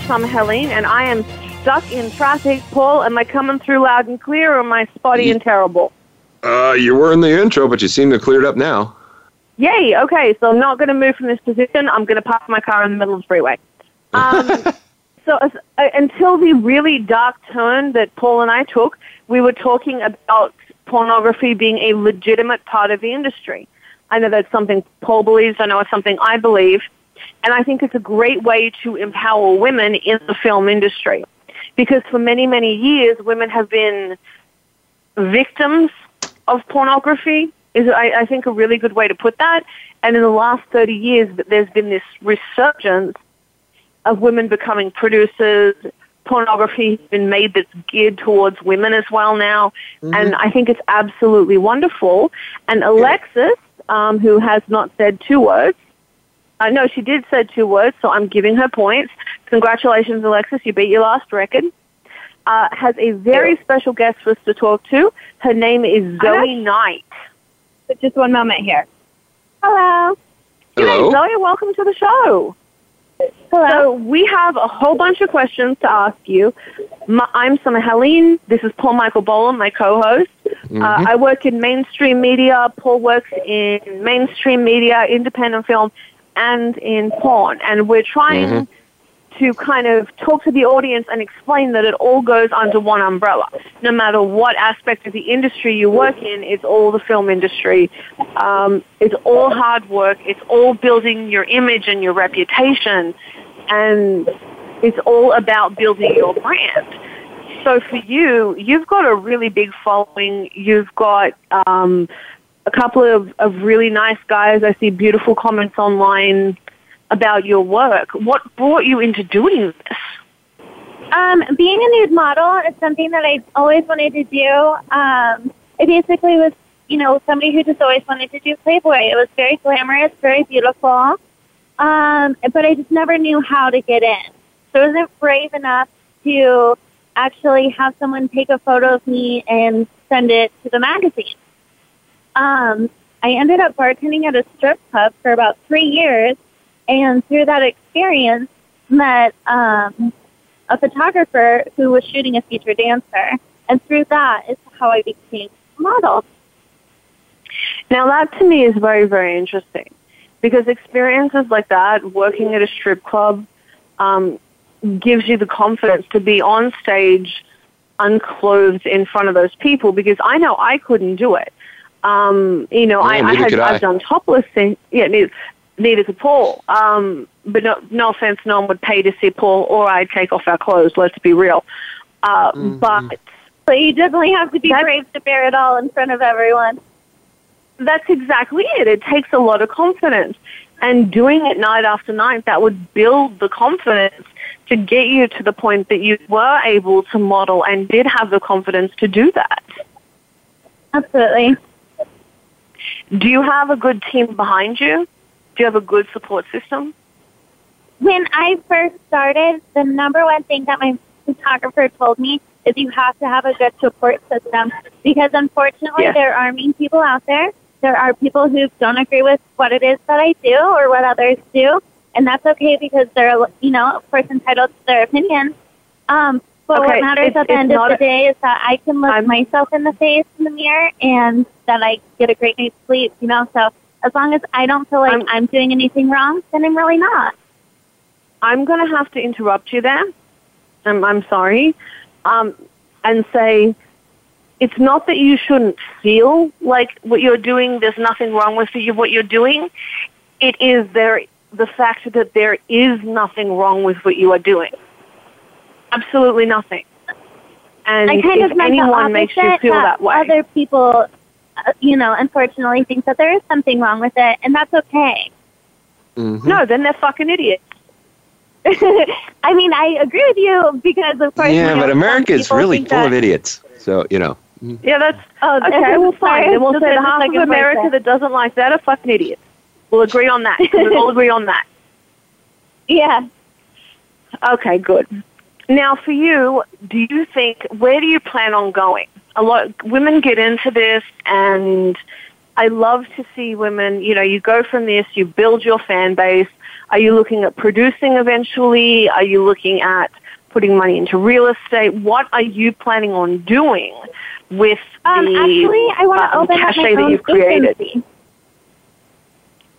Speaker 1: Summer Helene, and I am stuck in traffic. Paul, am I coming through loud and clear, or am I spotty and terrible?
Speaker 2: Uh, you were in the intro, but you seem to have cleared up now.
Speaker 1: Yay, okay, so I'm not going to move from this position. I'm going to park my car in the middle of the freeway. Um, so uh, until the really dark turn that Paul and I took, we were talking about pornography being a legitimate part of the industry. I know that's something Paul believes. I know it's something I believe. And I think it's a great way to empower women in the film industry. Because for many, many years, women have been victims of pornography, is, I, I think, a really good way to put that. And in the last 30 years, there's been this resurgence of women becoming producers. Pornography has been made that's geared towards women as well now. Mm-hmm. And I think it's absolutely wonderful. And Alexis, um, who has not said two words, uh, no, she did say two words, so I'm giving her points. Congratulations, Alexis. You beat your last record. Uh, has a very special guest for us to talk to. Her name is Zoe Knight.
Speaker 3: But just one moment here.
Speaker 1: Hello.
Speaker 2: Hello.
Speaker 1: G'day, Zoe. Welcome to the show.
Speaker 3: Hello.
Speaker 1: So we have a whole bunch of questions to ask you. My, I'm Summer Helene. This is Paul Michael Boland, my co-host.
Speaker 2: Mm-hmm.
Speaker 1: Uh, I work in mainstream media. Paul works in mainstream media, independent film, and in porn. And we're trying
Speaker 2: Mm-hmm.
Speaker 1: to kind of talk to the audience and explain that it all goes under one umbrella. No matter what aspect of the industry you work in, it's all the film industry. Um, it's all hard work. It's all building your image and your reputation. And it's all about building your brand. So for you, you've got a really big following. You've got um, a couple of, of really nice guys. I see beautiful comments online about your work. What brought you into doing this?
Speaker 14: Um, being a nude model is something that I always wanted to do. Um, I basically was, you know, somebody who just always wanted to do Playboy. It was very glamorous, very beautiful, um, but I just never knew how to get in. So I wasn't brave enough to actually have someone take a photo of me and send it to the magazine. Um, I ended up bartending at a strip club for about three years, and through that experience, met um, a photographer who was shooting a feature dancer, and through that is how I became a model.
Speaker 1: Now that to me is very, very interesting because experiences like that, working at a strip club, um, gives you the confidence to be on stage unclothed in front of those people because I know I couldn't do it. Um, you know,
Speaker 2: Yeah,
Speaker 1: I, I had
Speaker 2: I.
Speaker 1: I've done topless things. Yeah, neither, neither could Paul. Um, but no, no offense, no one would pay to see Paul or I'd take off our clothes. Let's be real. Uh, But
Speaker 14: But you definitely have to be brave to bear it all in front of everyone.
Speaker 1: That's exactly it. It takes a lot of confidence. And doing it night after night, that would build the confidence to get you to the point that you were able to model and did have the confidence to do that.
Speaker 14: Absolutely.
Speaker 1: Do you have a good team behind you? Do you have a good support system?
Speaker 14: When I first started, the number one thing that my photographer told me is you have to have a good support system because unfortunately
Speaker 1: Yes.
Speaker 14: there are mean people out there. There are people who don't agree with what it is that I do or what others do, and that's okay because they're, you know, of course entitled to their opinion. Um, but
Speaker 1: Okay,
Speaker 14: what matters
Speaker 1: it's-
Speaker 14: at the end of the
Speaker 1: a-
Speaker 14: day is that I can look myself in the face in the mirror and that I get a great night's sleep, you know. So as long as I don't feel like I'm doing anything wrong, then I'm really not.
Speaker 1: I'm going to have to interrupt you there. I'm, I'm sorry. Um, and say, it's not that you shouldn't feel like what you're doing, there's nothing wrong with you, what you're doing. It is there, the fact that there is nothing wrong with what you are doing. Absolutely nothing. And
Speaker 14: I kind
Speaker 1: if
Speaker 14: of meant the
Speaker 1: anyone makes you feel that way,
Speaker 14: Other people, uh, you know, unfortunately think that there is something wrong with it, and that's okay.
Speaker 1: no, then they're fucking idiots.
Speaker 14: I mean, I agree with you because, of course,
Speaker 2: Yeah,
Speaker 14: you know,
Speaker 2: but America is really full
Speaker 14: that,
Speaker 2: of idiots. So, you know.
Speaker 1: Yeah, that's
Speaker 14: Oh,
Speaker 1: okay. Well, fine.
Speaker 14: sorry,
Speaker 1: Then we'll say
Speaker 14: a
Speaker 1: the half of America that doesn't like that are fucking idiots. We'll agree on that. we'll all agree on that.
Speaker 14: Yeah.
Speaker 1: Okay, good. Now, for you, do you think where do you plan on going? A lot women get into this, and I love to see women. You know, you go from this, you build your fan base. Are you looking at producing eventually? Are you looking at putting money into real estate? What are you planning on doing with
Speaker 14: Um,
Speaker 1: the
Speaker 14: actually, I want to
Speaker 1: um,
Speaker 14: open up
Speaker 1: cachet
Speaker 14: my
Speaker 1: that you've created?
Speaker 14: agency.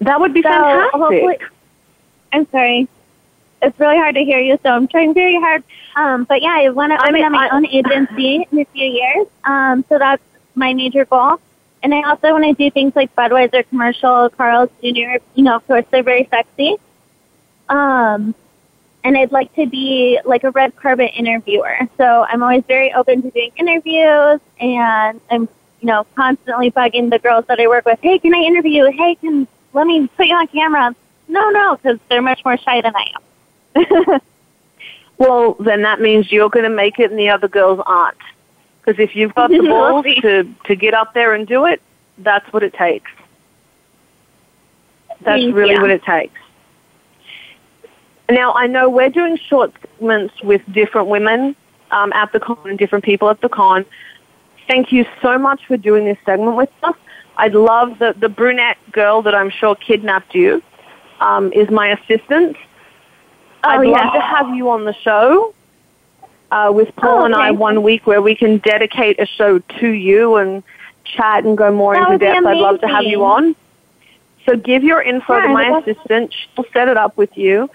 Speaker 1: That would be
Speaker 14: So,
Speaker 1: fantastic.
Speaker 14: I'm sorry. It's really hard to hear you, so I'm trying very hard. Um, but yeah, I want to open up my own agency in a few years. Um, so that's my major goal. And I also want to do things like Budweiser commercial, Carl's Jr. You know, of course, they're very sexy. Um, and I'd like to be like a red carpet interviewer. So I'm always very open to doing interviews, and I'm you know constantly bugging the girls that I work with. Hey, can I interview you? Hey, can let me put you on camera? No, no, because they're much more shy than I am.
Speaker 1: Well, then that means you're going to make it and the other girls aren't. Because if you've got the balls to, to get up there and do it, that's what it takes. That's really
Speaker 14: you.
Speaker 1: what it takes. Now, I know we're doing short segments with different women um, at the con and different people at the con. Thank you so much for doing this segment with us. I'd love the, the brunette girl that I'm sure kidnapped you um, is my assistant. I'd
Speaker 14: Oh,
Speaker 1: love to have you on the show uh, with Paul
Speaker 14: Oh,
Speaker 1: and I one week where we can dedicate a show to you and chat and go more
Speaker 14: That
Speaker 1: into depth. I'd love to have you on. So give your info to my
Speaker 14: that's-
Speaker 1: assistant. She'll set it up with you.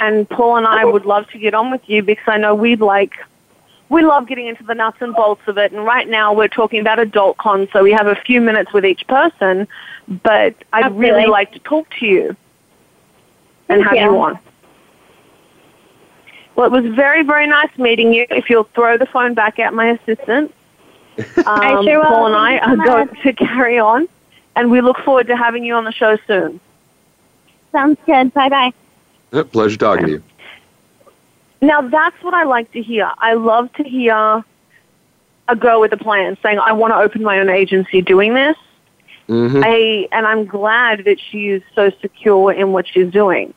Speaker 1: And Paul and I would love to get on with you because I know we'd like, we love getting into the nuts and bolts of it. And right now we're talking about adult con, so we have a few minutes with each person. But I'd really like to talk to you and
Speaker 14: Thank
Speaker 1: have you.
Speaker 14: you.
Speaker 1: on. Well, it was very, very nice meeting you. If you'll throw the phone back at my assistant, um,
Speaker 14: I sure.
Speaker 1: Paul and I are going to carry on. and we look forward to having you on the show soon.
Speaker 14: Sounds good. Bye bye.
Speaker 2: Yeah, pleasure talking to you.
Speaker 1: Now that's what I like to hear. I love to hear a girl with a plan saying, "I want to open my own agency doing this."
Speaker 2: Mhm.
Speaker 1: I and I'm glad that she is so secure in what she's doing.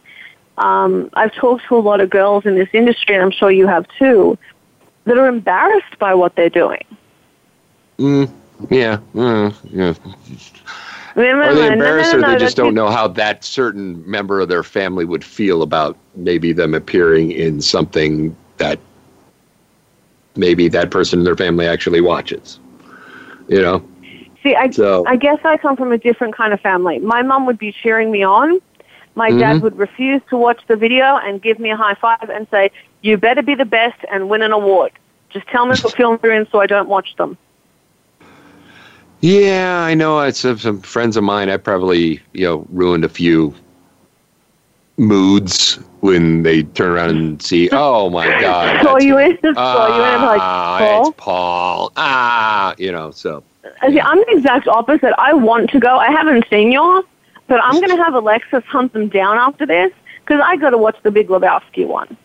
Speaker 1: Um, I've talked to a lot of girls in this industry, and I'm sure you have too, that are embarrassed by what they're doing.
Speaker 2: Mm, yeah. Mm, yeah.
Speaker 1: No, no,
Speaker 2: Are
Speaker 1: no,
Speaker 2: they
Speaker 1: no,
Speaker 2: embarrassed
Speaker 1: no,
Speaker 2: or they just don't know how that certain member of their family would feel about maybe them appearing in something that maybe that person in their family actually watches? You know?
Speaker 1: See, I,
Speaker 2: So-
Speaker 1: I guess I come from a different kind of family. My mom would be cheering me on. My
Speaker 2: Mhm.
Speaker 1: dad would refuse to watch the video and give me a high five and say, "You better be the best and win an award. Just tell me what film you're in so I don't watch them."
Speaker 2: Yeah, I know. It's some, some friends of mine. I probably you know ruined a few moods when they turn around and see. Oh my God!
Speaker 1: Saw you in, saw you in, I'm like,
Speaker 2: Ah,
Speaker 1: Paul.
Speaker 2: it's Paul. Ah, you know. So
Speaker 1: Uh, See, I'm the exact opposite. I want to go. I haven't seen yours, but I'm going to have Alexis hunt them down after this because I got to watch the Big Lebowski one.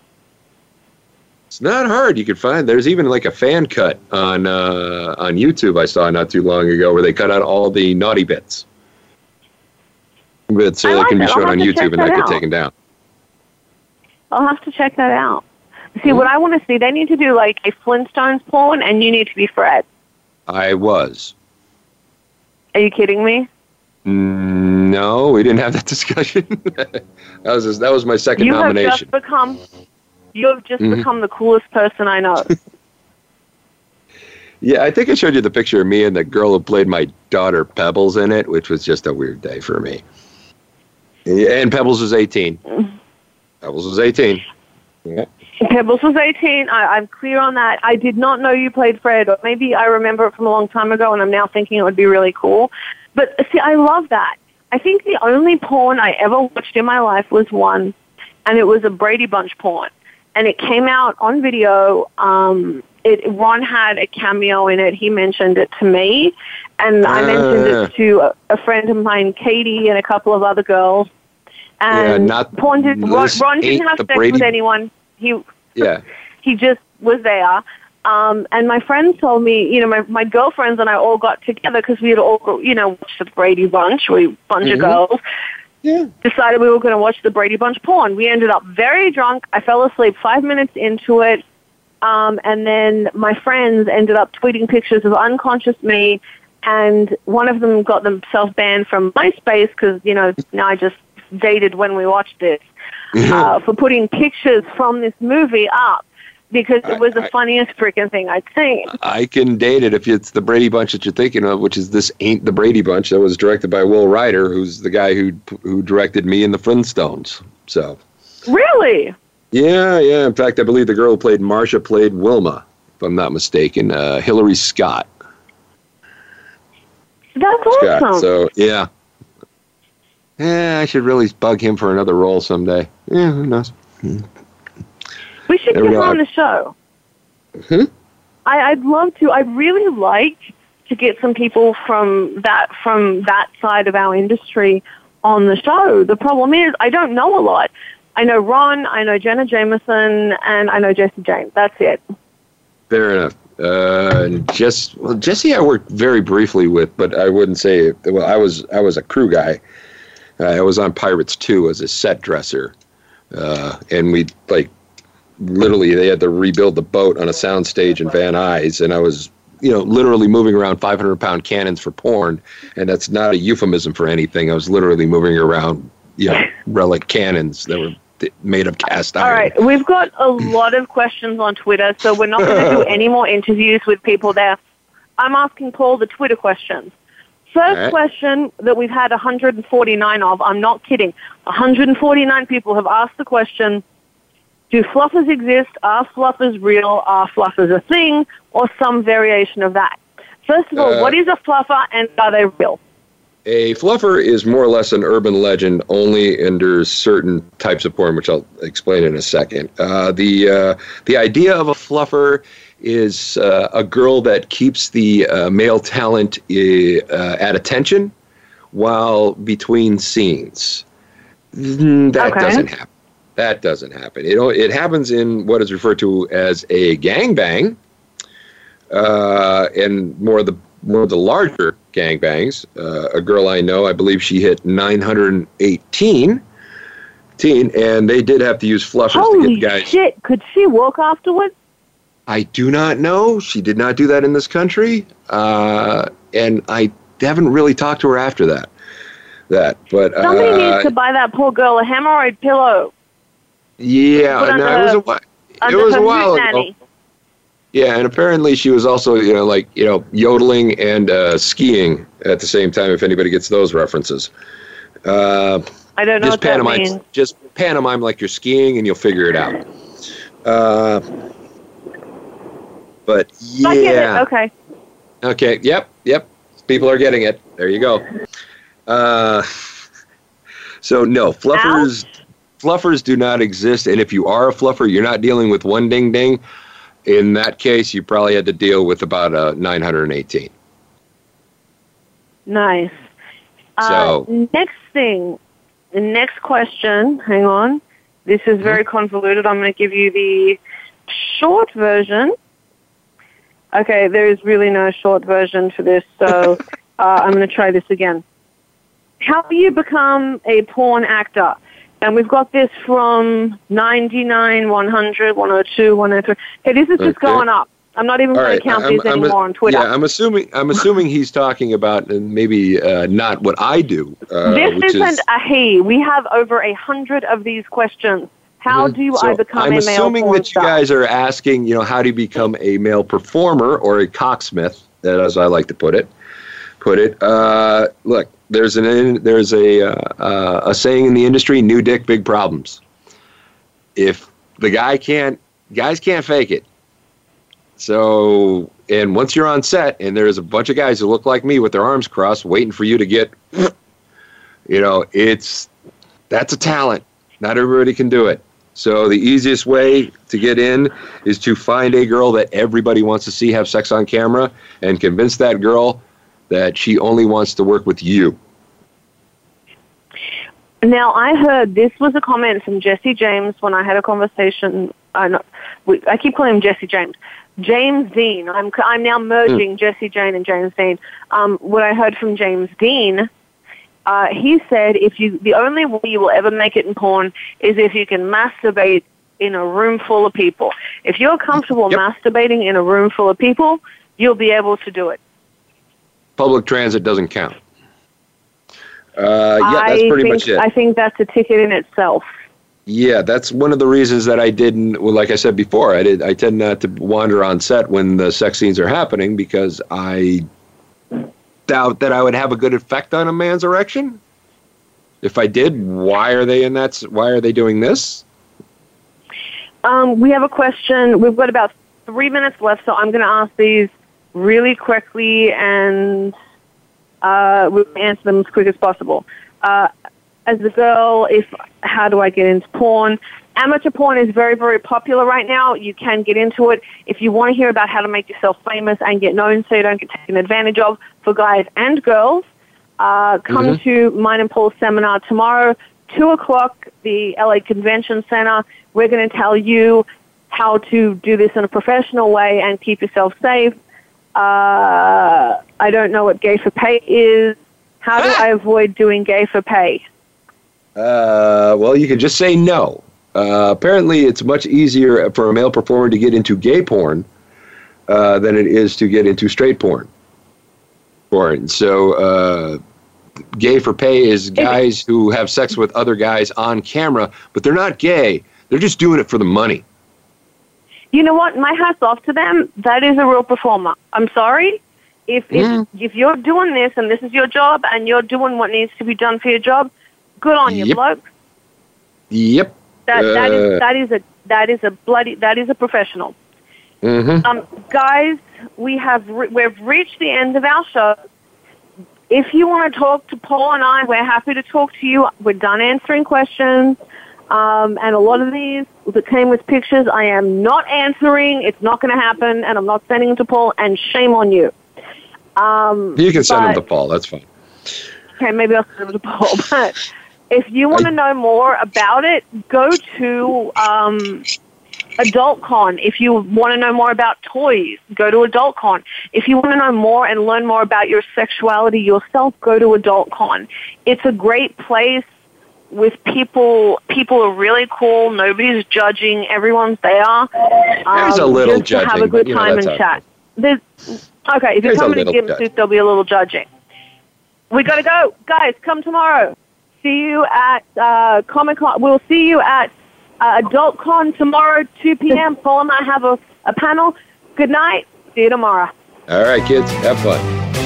Speaker 2: it's not hard. You can find. There's even like a fan cut on uh, on YouTube. I saw not too long ago where they cut out all the naughty bits. But so
Speaker 1: like
Speaker 2: can be
Speaker 1: it. I'll
Speaker 2: shown on YouTube and not get
Speaker 1: out.
Speaker 2: taken down.
Speaker 1: I'll have to check that out. See, what I want to see, they need to do like a Flintstones porn, and you need to be Fred.
Speaker 2: I was.
Speaker 1: Are you kidding me?
Speaker 2: No, we didn't have that discussion. that was just, that was my second
Speaker 1: you have
Speaker 2: nomination.
Speaker 1: just become, you have just
Speaker 2: Mhm.
Speaker 1: become the coolest person I know.
Speaker 2: Yeah, I think I showed you the picture of me and the girl who played my daughter Pebbles in it, which was just a weird day for me. And Pebbles was 18. Pebbles was 18. Yeah.
Speaker 1: Pebbles was 18. I, I'm clear on that. I did not know you played Fred, or maybe I remember it from a long time ago, and I'm now thinking it would be really cool. But see, I love that. I think the only porn I ever watched in my life was one, and it was a Brady Bunch porn, and it came out on video. Um, it Ron had a cameo in it. He mentioned it to me, and I mentioned
Speaker 2: Ah.
Speaker 1: it to a, a friend of mine, Katie, and a couple of other girls.
Speaker 2: Yeah,
Speaker 1: And
Speaker 2: not-
Speaker 1: porn did, Ron, Ron didn't have sex
Speaker 2: Brady-
Speaker 1: with anyone. He
Speaker 2: Yeah.
Speaker 1: he just was there. Um, and my friends told me, you know, my, my girlfriends and I all got together because we had all, you know, watched the Brady Bunch. We bunch
Speaker 2: Mhm.
Speaker 1: of girls.
Speaker 2: Yeah.
Speaker 1: Decided we were going to watch the Brady Bunch porn. We ended up very drunk. I fell asleep five minutes into it. Um, and then my friends ended up tweeting pictures of unconscious me. And one of them got themselves banned from MySpace because, you know, now I just dated when we watched this uh, for putting pictures from this movie up because it was the funniest freaking thing I'd seen.
Speaker 2: I can date it if it's the Brady Bunch that you're thinking of, which is this ain't the Brady Bunch that was directed by Will Ryder, who's the guy who who directed me in the Flintstones. So
Speaker 1: Really?
Speaker 2: yeah, yeah. In fact, I believe the girl who played Marcia played Wilma, if I'm not mistaken. Uh, Hillary Scott.
Speaker 1: That's
Speaker 2: Scott.
Speaker 1: awesome.
Speaker 2: So yeah. Yeah, I should really bug him for another role someday. Yeah, who knows?
Speaker 1: We should
Speaker 2: there
Speaker 1: get her on the show.
Speaker 2: Hmm?
Speaker 1: I, I'd love to. I'd really like to get some people from that from that side of our industry on the show. The problem is I don't know a lot. I know Ron, I know Jenna Jameson, and I know Jesse James. That's it.
Speaker 2: Fair enough. Uh, Jess, well, Jesse, I worked very briefly with, but I wouldn't say. Well, I was I was a crew guy. Uh, I was on Pirates Two as a set dresser, uh, and we like literally they had to rebuild the boat on a soundstage in Van Nuys, and I was you know literally moving around 500 pound cannons for porn, and that's not a euphemism for anything. I was literally moving around you know relic cannons that were made of cast iron.
Speaker 1: All right, we've got a lot of questions on Twitter, so we're not going to do any more interviews with people there. I'm asking Paul the Twitter questions. First
Speaker 15: right.
Speaker 1: question that we've had 149 of, I'm not kidding, 149 people have asked the question, do fluffers exist? Are fluffers real? Are fluffers a thing? Or some variation of that? First of all,
Speaker 2: Uh,
Speaker 1: what is a fluffer and are they real?
Speaker 2: A fluffer is more or less an urban legend, only under certain types of porn, which I'll explain in a second. Uh, the uh, the idea of a fluffer is uh, a girl that keeps the uh, male talent uh, at attention while between scenes. That
Speaker 1: Okay.
Speaker 2: doesn't happen. That doesn't happen. It, it happens in what is referred to as a gangbang, uh, and more of the more of the larger gangbangs. Uh, a girl I know, I believe she hit 918, teen, and they did have to use fluffers to
Speaker 1: Holy
Speaker 2: get guys.
Speaker 1: shit! Could she walk afterwards?
Speaker 2: I do not know. She did not do that in this country, uh, and I haven't really talked to her after that. That, but
Speaker 1: Somebody
Speaker 2: uh,
Speaker 1: needs to buy that poor girl a hemorrhoid pillow.
Speaker 2: Yeah, no, it was a while. It was a while ago. Yeah, and apparently she was also, you know, like you know, yodeling and uh, skiing at the same time. If anybody gets those references, uh,
Speaker 1: I don't know
Speaker 2: just pantomime, just pantomime like you're skiing, and you'll figure it out. Uh, but
Speaker 1: I get it.
Speaker 2: yeah,
Speaker 1: Okay.
Speaker 2: Okay. Yep. Yep. People are getting it. There you go. Uh, so no, fluffers. Fluffers do not exist, and if you are a fluffer, you're not dealing with one ding ding. In that case, you probably had to deal with about a 918.
Speaker 1: Nice.
Speaker 2: So-
Speaker 1: uh, next thing, the next question. Hang on. This is very convoluted. I'm going to give you the short version. Okay, there is really no short version for this, so uh, I'm going to try this again. How do you become a porn actor? And we've got this from 99, 100, 102, 103. Hey, this is just
Speaker 2: Okay.
Speaker 1: going up. I'm not even going
Speaker 2: right,
Speaker 1: to count
Speaker 2: I'm-
Speaker 1: these
Speaker 2: I'm-
Speaker 1: anymore on Twitter.
Speaker 2: Yeah, I'm assuming. I'm assuming he's talking about uh, maybe uh, not what I do. Uh,
Speaker 1: this isn't
Speaker 2: is,
Speaker 1: a he. We have over a hundred of these questions. How do
Speaker 2: So
Speaker 1: I become
Speaker 2: I'm
Speaker 1: a male
Speaker 2: assuming
Speaker 1: porn
Speaker 2: that you guys are asking, you know, how do you become a male performer or a cocksmith, as I like to put it. Put it. Uh, look, there's an there's a uh, uh, a saying in the industry: "New dick, big problems." If the guy can't, guys can't fake it. So, and once you're on set, and there's a bunch of guys who look like me with their arms crossed, waiting for you to get, you know, it's that's a talent. Not everybody can do it. So the easiest way to get in is to find a girl that everybody wants to see have sex on camera and convince that girl that she only wants to work with you.
Speaker 1: Now, I heard this was a comment from Jesse James when I had a conversation. I, know, I keep calling him Jesse James. James Dean. I'm, I'm now merging Jesse Jane and James Dean. Um, what I heard from James Dean, uh, he said if you the only way you will ever make it in porn is if you can masturbate in a room full of people. If you're comfortable masturbating in a room full of people, you'll be able to do it.
Speaker 2: Public transit doesn't count. Uh, yeah, that's pretty
Speaker 1: think,
Speaker 2: much it.
Speaker 1: I think that's a ticket in itself.
Speaker 2: Yeah, that's one of the reasons that I didn't. Well, like I said before, I did. I tend not to wander on set when the sex scenes are happening because I doubt that I would have a good effect on a man's erection. If I did, why are they in that? Why are they doing this?
Speaker 1: Um, we have a question. We've got about three minutes left, so I'm going to ask these really quickly and uh, we'll answer them as quick as possible. Uh, as a girl, if how do I get into porn? Amateur porn is very, very popular right now. You can get into it if you want to hear about how to make yourself famous and get known, so you don't get taken advantage of for guys and girls. Uh, come
Speaker 15: Mhm.
Speaker 1: to mine and Paul's seminar tomorrow, two o'clock, the LA Convention Center. We're going to tell you how to do this in a professional way and keep yourself safe. Uh, I don't know what gay for pay is. How do I avoid doing gay for pay?
Speaker 2: Uh, well, you can just say no. Uh, apparently, it's much easier for a male performer to get into gay porn uh, than it is to get into straight porn. Porn. So, uh, gay for pay is guys who have sex with other guys on camera, but they're not gay. They're just doing it for the money.
Speaker 1: You know what? My hat's off to them. That is a real performer. I'm sorry. If if, if you're doing this and this is your job and you're doing what needs to be done for your job, good on you, bloke.
Speaker 2: Yep.
Speaker 1: That that
Speaker 2: Uh,
Speaker 1: is that is a that is a bloody that is a professional.
Speaker 2: mhm.
Speaker 1: Um, guys, we have re- we've reached the end of our show. If you want to talk to Paul and I, we're happy to talk to you. We're done answering questions. Um, and a lot of these that came with pictures, I am not answering. It's not going to happen, and I'm not sending them to Paul. And shame on you. Um,
Speaker 2: You can send them to Paul. That's fine.
Speaker 1: okay, maybe I'll send them to Paul, but if you want to know more about it, go to um, AdultCon. If you want to know more about toys, go to AdultCon. If you want to know more and learn more about your sexuality yourself, go to AdultCon. It's a great place with people. People are really cool. Nobody's judging. Everyone's there.
Speaker 2: There's a
Speaker 1: um,
Speaker 2: little
Speaker 1: just to have a good
Speaker 2: but, you know,
Speaker 1: time and chat. There's, okay, if you're
Speaker 2: There's a
Speaker 1: coming to
Speaker 2: little
Speaker 1: give
Speaker 2: judging.
Speaker 1: suit, there'll be a little judging. We gotta go, guys. Come tomorrow. See you at uh, Comic Con. We'll see you at uh, AdultCon tomorrow, 2 p.m. Paul and I have a, a panel. Good night. See you tomorrow.
Speaker 2: All right, kids, have fun.